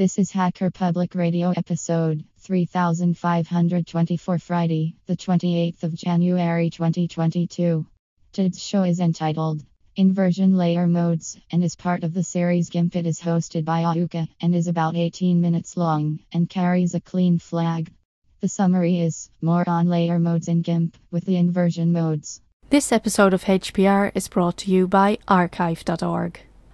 This is Hacker Public Radio episode 3524 Friday, the 28th of January 2022. Today's show is entitled Inversion Layer Modes and is part of the series GIMP. It is hosted by Ahuka and is about 18 minutes long and carries a clean flag. The summary is more on layer modes in GIMP with the inversion modes. This episode of HPR is brought to you by archive.org.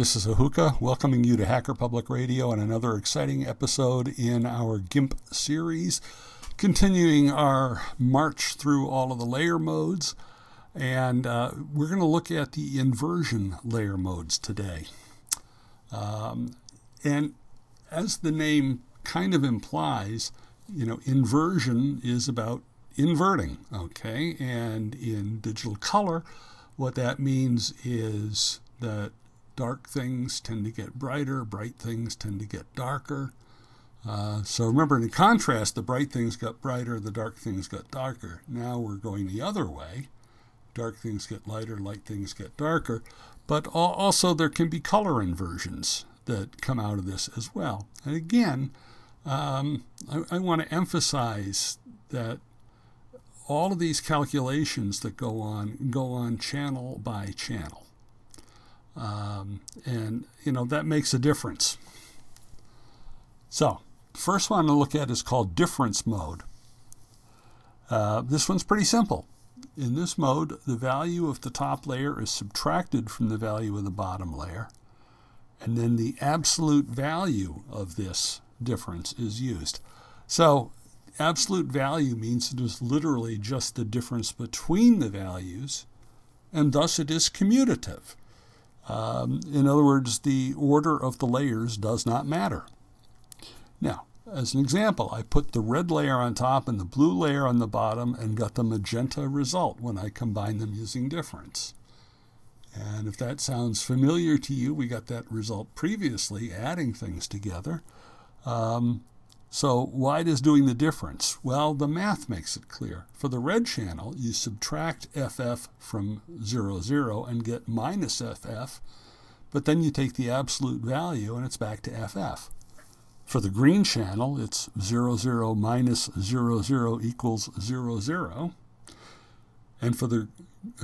This is Ahuka, welcoming you to Hacker Public Radio and another exciting episode in our GIMP series, continuing our march through all of the layer modes. And uh, we're going to look at the inversion layer modes today. Um, and as the name kind of implies, you know, inversion is about inverting, okay? And in digital color, what that means is that dark things tend to get brighter, bright things tend to get darker. Uh, so remember, in contrast, the bright things got brighter, the dark things got darker. Now we're going the other way. Dark things get lighter, light things get darker. But also, there can be color inversions that come out of this as well. And again, um, I, I want to emphasize that all of these calculations that go on go on channel by channel. Um, and, you know, that makes a difference. So, first one to look at is called difference mode. Uh, this one's pretty simple. In this mode, the value of the top layer is subtracted from the value of the bottom layer, and then the absolute value of this difference is used. So, absolute value means it is literally just the difference between the values, and thus it is commutative. Um, in other words, the order of the layers does not matter. Now, as an example, I put the red layer on top and the blue layer on the bottom and got the magenta result when I combine them using difference. And if that sounds familiar to you, we got that result previously, adding things together. Um, so why does doing the difference? Well, the math makes it clear. For the red channel, you subtract FF from 0, 0 and get minus FF, but then you take the absolute value and it's back to FF. For the green channel, it's 0, 0 minus 0, 0 equals 0, 0. And for the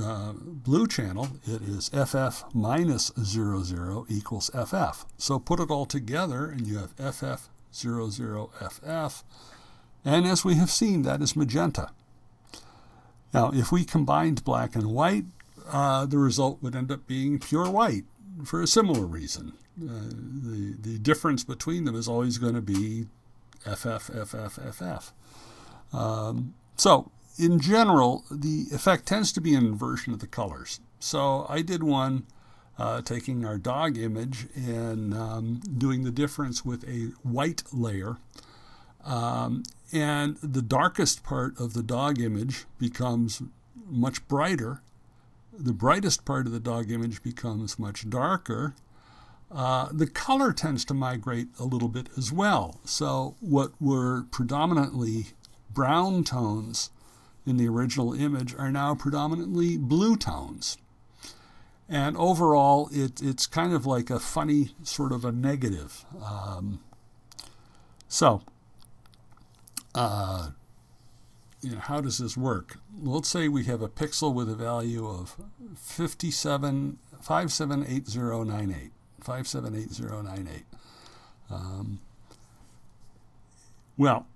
uh, blue channel, it is FF minus 0, 0 equals FF. So put it all together and you have FF 00FF. And as we have seen, that is magenta. Now, if we combined black and white, uh, the result would end up being pure white for a similar reason. Uh, the, the difference between them is always going to be FF, FF, FF. Um, so, in general, the effect tends to be an inversion of the colors. So, I did one uh, taking our dog image and um, doing the difference with a white layer. Um, and the darkest part of the dog image becomes much brighter. The brightest part of the dog image becomes much darker. Uh, the color tends to migrate a little bit as well. So, what were predominantly brown tones in the original image are now predominantly blue tones. And overall, it, it's kind of like a funny sort of a negative. Um, so, uh, you know, how does this work? Let's say we have a pixel with a value of 57, 578098. 578098. Um, well,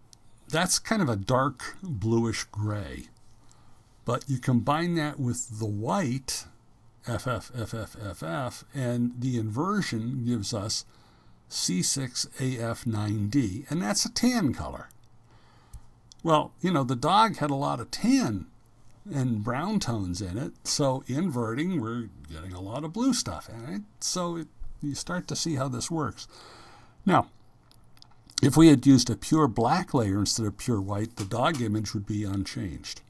that's kind of a dark bluish gray. But you combine that with the white FFFFFF, and the inversion gives us C6AF9D, and that's a tan color. Well, you know, the dog had a lot of tan and brown tones in it, so inverting, we're getting a lot of blue stuff in it. So it, you start to see how this works. Now, if we had used a pure black layer instead of pure white, the dog image would be unchanged.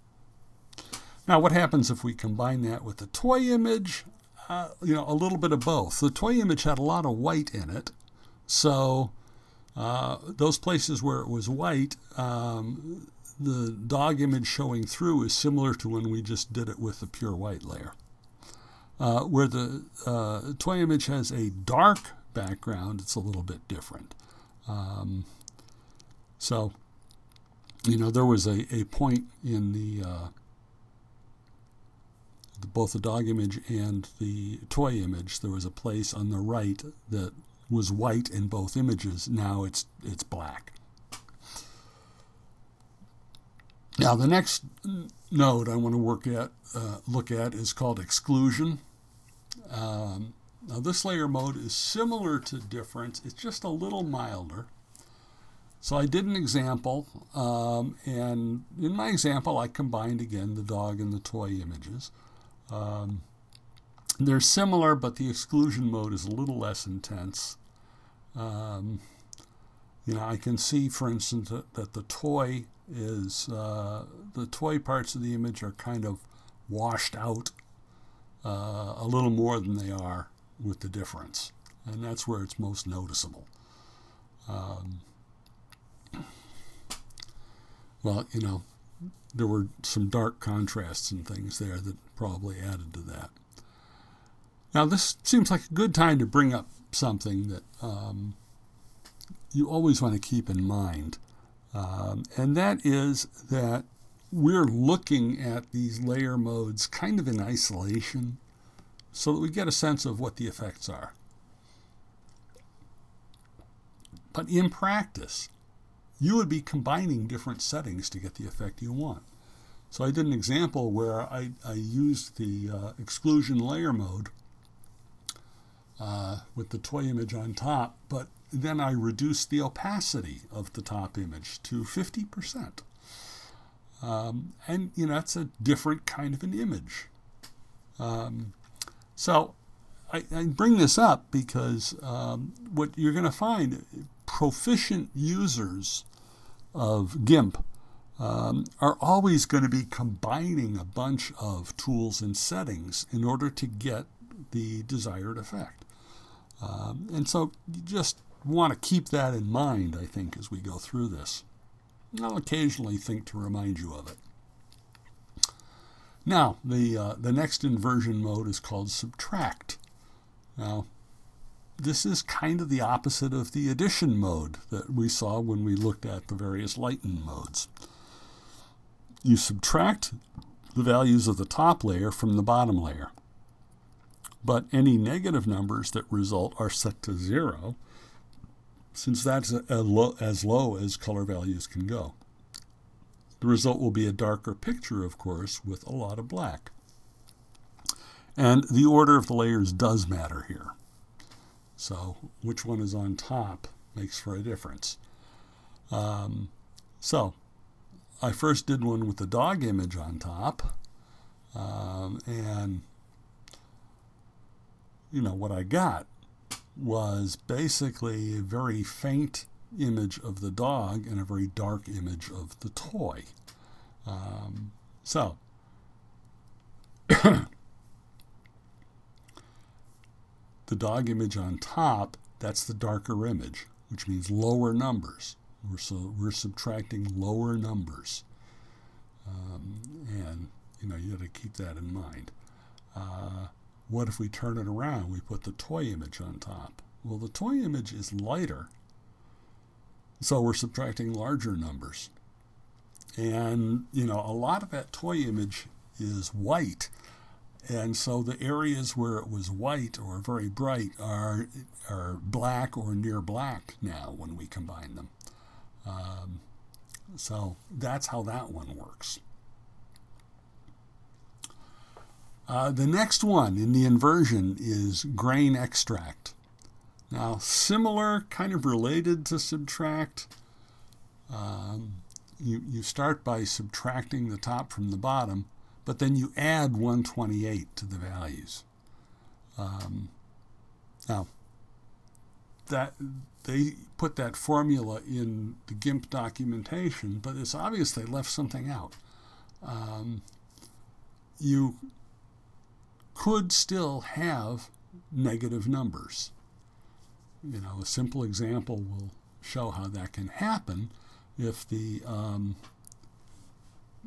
Now, what happens if we combine that with the toy image? Uh, you know, a little bit of both. The toy image had a lot of white in it, so uh, those places where it was white, um, the dog image showing through is similar to when we just did it with the pure white layer. Uh, where the uh, toy image has a dark background, it's a little bit different. Um, so, you know, there was a, a point in the, uh, both the dog image and the toy image. There was a place on the right that was white in both images. Now it's it's black. Now the next node I want to work at uh, look at is called exclusion. Um, now this layer mode is similar to difference. It's just a little milder. So I did an example, um, and in my example I combined again the dog and the toy images. Um, they're similar, but the exclusion mode is a little less intense. Um, you know, I can see, for instance, that, the toy is uh, the toy parts of the image are kind of washed out uh, a little more than they are with the difference, and that's where it's most noticeable. Um, well, you know, there were some dark contrasts and things there that probably added to that. Now, this seems like a good time to bring up something that um, you always want to keep in mind, um, and that is that we're looking at these layer modes kind of in isolation so that we get a sense of what the effects are. But in practice, you would be combining different settings to get the effect you want. So I did an example where I, I used the uh, exclusion layer mode uh, with the toy image on top, but then I reduced the opacity of the top image to 50%. Um, and, you know, that's a different kind of an image. Um, so I, I, bring this up because um, what you're going to find proficient users of GIMP um, are always going to be combining a bunch of tools and settings in order to get the desired effect. Um, and so you just want to keep that in mind, I think, as we go through this. And I'll occasionally think to remind you of it. Now, the, uh, the next inversion mode is called subtract. Now, this is kind of the opposite of the addition mode that we saw when we looked at the various lighten modes. You subtract the values of the top layer from the bottom layer. But any negative numbers that result are set to zero, since that's as low as color values can go. The result will be a darker picture, of course, with a lot of black. And the order of the layers does matter here. So which one is on top makes for a difference. Um, so I first did one with the dog image on top. Um, and, you know, what I got was basically a very faint image of the dog and a very dark image of the toy. Um, so, the dog image on top, that's the darker image, which means lower numbers. We're, so, we're subtracting lower numbers. Um, and, you know, you got to keep that in mind. Uh, what if we turn it around? We put the toy image on top. Well, the toy image is lighter so we're subtracting larger numbers. And, you know, a lot of that toy image is white. And so the areas where it was white or very bright are, are black or near black now when we combine them. Um, so that's how that one works. Uh, the next one in the inversion is grain extract. Now, similar, kind of related to subtract. Um, you, you start by subtracting the top from the bottom, but then you add 128 to the values. Um, now, that they put that formula in the GIMP documentation, but it's obvious they left something out. Um, you could still have negative numbers. You know, a simple example will show how that can happen if the um,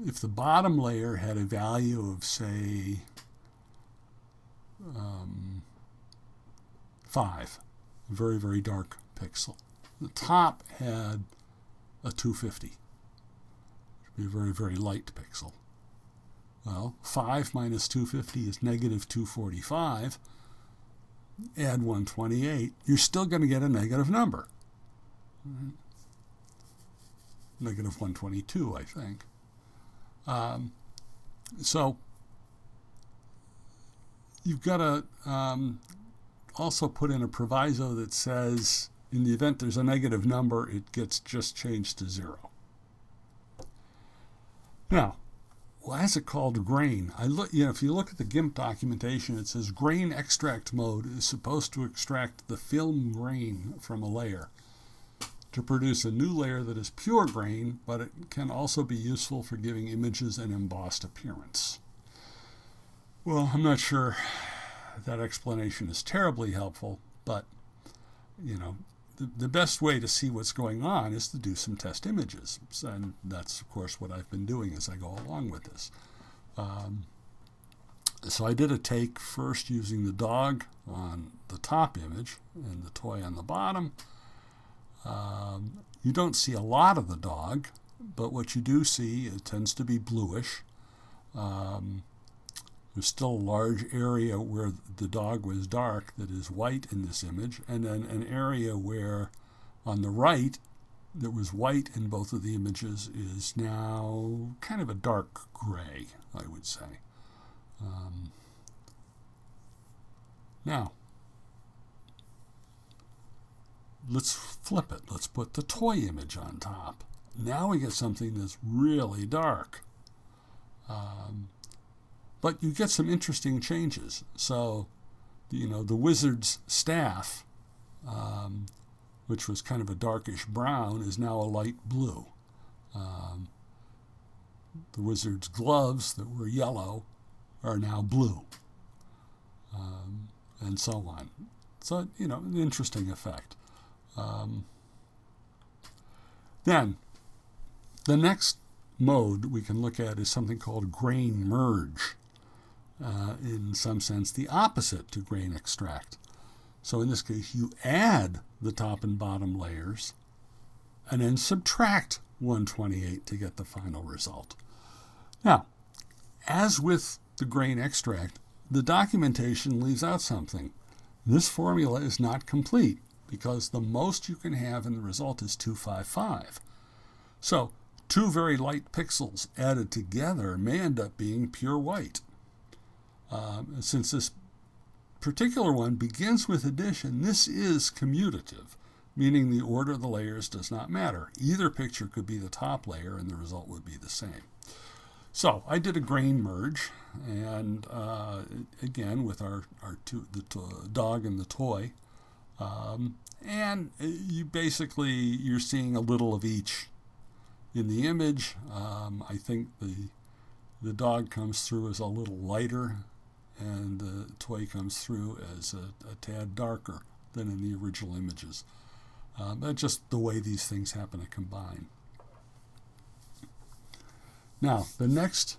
if the bottom layer had a value of say um, five, very very dark pixel. The top had a 250, be a very very light pixel. Well, 5 minus 250 is negative 245. Add 128, you're still going to get a negative number. Negative 122, I think. Um, so you've got to um, also put in a proviso that says in the event there's a negative number, it gets just changed to zero. Now, why is it called grain? I look, you know, if you look at the GIMP documentation, it says grain extract mode is supposed to extract the film grain from a layer to produce a new layer that is pure grain, but it can also be useful for giving images an embossed appearance. Well, I'm not sure that explanation is terribly helpful, but you know, the, the best way to see what's going on is to do some test images. And that's, of course, what I've been doing as I go along with this. Um, so I did a take first using the dog on the top image and the toy on the bottom. Um, you don't see a lot of the dog, but what you do see, it tends to be bluish. Um, there's still a large area where the dog was dark that is white in this image, and then an area where on the right that was white in both of the images is now kind of a dark gray, I would say. Um, now, let's flip it. Let's put the toy image on top. Now we get something that's really dark. Um, but you get some interesting changes. So, you know, the wizard's staff, um, which was kind of a darkish brown, is now a light blue. Um, the wizard's gloves that were yellow are now blue, um, and so on. So, you know, an interesting effect. Um, then, the next mode we can look at is something called grain merge uh, in some sense the opposite to grain extract. So in this case, you add the top and bottom layers and then subtract 128 to get the final result. Now, as with the grain extract, the documentation leaves out something. This formula is not complete because the most you can have in the result is 255. So, two very light pixels added together may end up being pure white. Um, since this particular one begins with addition, this is commutative, meaning the order of the layers does not matter. Either picture could be the top layer and the result would be the same. So I did a grain merge, and uh, again with our, our two, the to- dog and the toy, um, and you basically you're seeing a little of each in the image. Um, I think the the dog comes through as a little lighter and the toy comes through as a, a tad darker than in the original images. Um, just the way these things happen to combine. Now, the next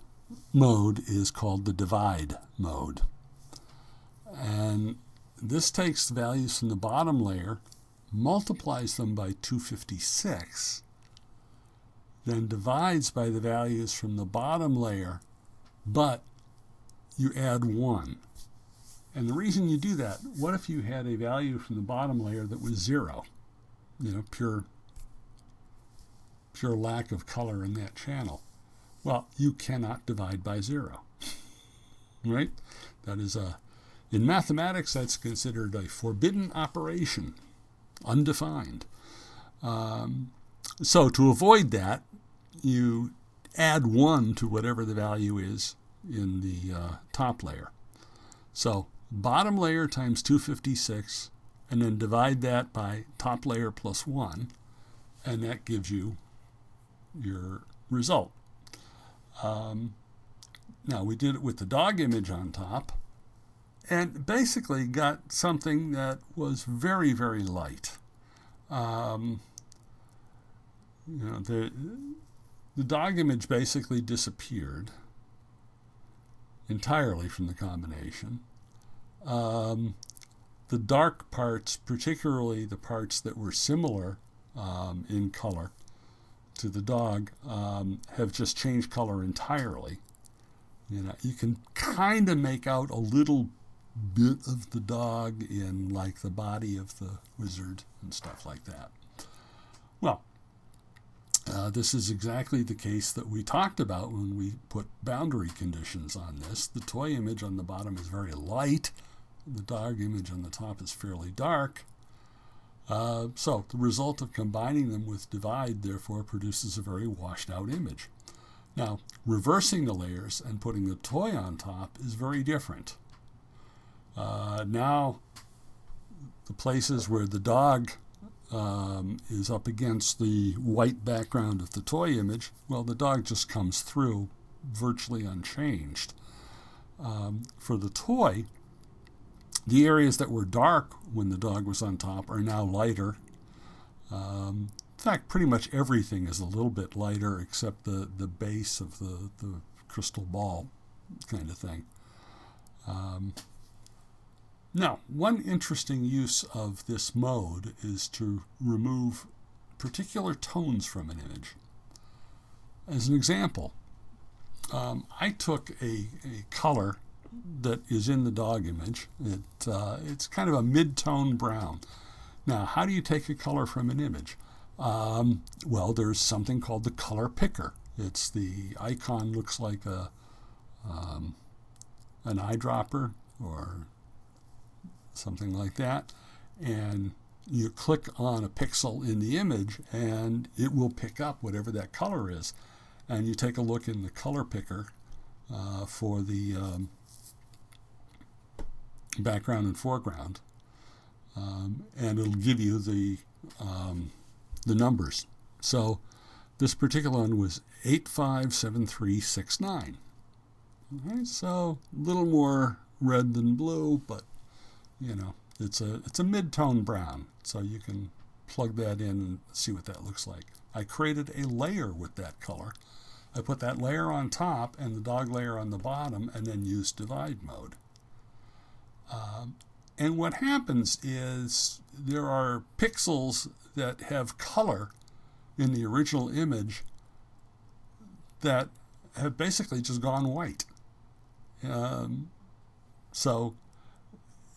mode is called the divide mode. And this takes the values from the bottom layer, multiplies them by 256, then divides by the values from the bottom layer, but you add 1. And the reason you do that, what if you had a value from the bottom layer that was 0? You know, pure, pure lack of color in that channel. Well, you cannot divide by 0. right? That is a, in mathematics, that's considered a forbidden operation, undefined. Um, so to avoid that, you add 1 to whatever the value is in the uh, top layer. So bottom layer times 256, and then divide that by top layer plus 1, and that gives you your result. Um, now we did it with the dog image on top, and basically got something that was very, very light. Um, you know, the, the dog image basically disappeared entirely from the combination. Um, the dark parts, particularly the parts that were similar um, in color to the dog, um, have just changed color entirely. You know, you can kind of make out a little bit of the dog in like the body of the wizard and stuff like that. Well, uh, this is exactly the case that we talked about when we put boundary conditions on this. The toy image on the bottom is very light. The dog image on the top is fairly dark. Uh, so the result of combining them with divide therefore produces a very washed out image. Now, reversing the layers and putting the toy on top is very different. Uh, now, the places where the dog um, is up against the white background of the toy image, well, the dog just comes through virtually unchanged. Um, for the toy, the areas that were dark when the dog was on top are now lighter. Um, in fact, pretty much everything is a little bit lighter except the, the base of the, the crystal ball kind of thing. Um, now, one interesting use of this mode is to remove particular tones from an image. As an example, um, I took a, a color that is in the dog image. It, uh, it's kind of a mid-tone brown. Now, how do you take a color from an image? Um, well, there's something called the color picker. It's the icon looks like a um, an eyedropper or something like that, and you click on a pixel in the image and it will pick up whatever that color is. And you take a look in the color picker uh, for the um, background and foreground, um, and it'll give you the um, the numbers. So this particular one was 857369. Okay, so a little more red than blue, but you know, it's a it's a mid-tone brown, so you can plug that in and see what that looks like. I created a layer with that color. I put that layer on top and the dog layer on the bottom and then used divide mode. Um, and what happens is there are pixels that have color in the original image that have basically just gone white. Um, so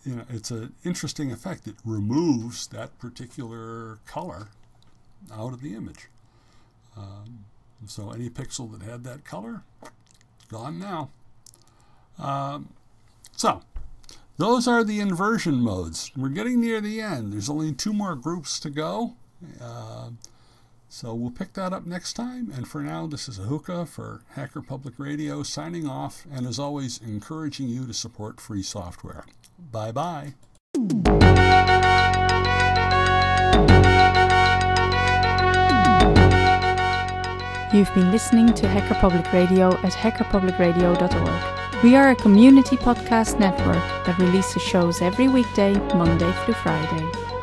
you know, it's an interesting effect. It removes that particular color out of the image. Um, so any pixel that had that color, gone now. Um, so those are the inversion modes. We're getting near the end. There's only two more groups to go. Uh, so we'll pick that up next time. And for now, this is Ahuka for Hacker Public Radio signing off, and as always, encouraging you to support free software. Bye bye. You've been listening to Hacker Public Radio at hackerpublicradio.org. We are a community podcast network that releases shows every weekday, Monday through Friday.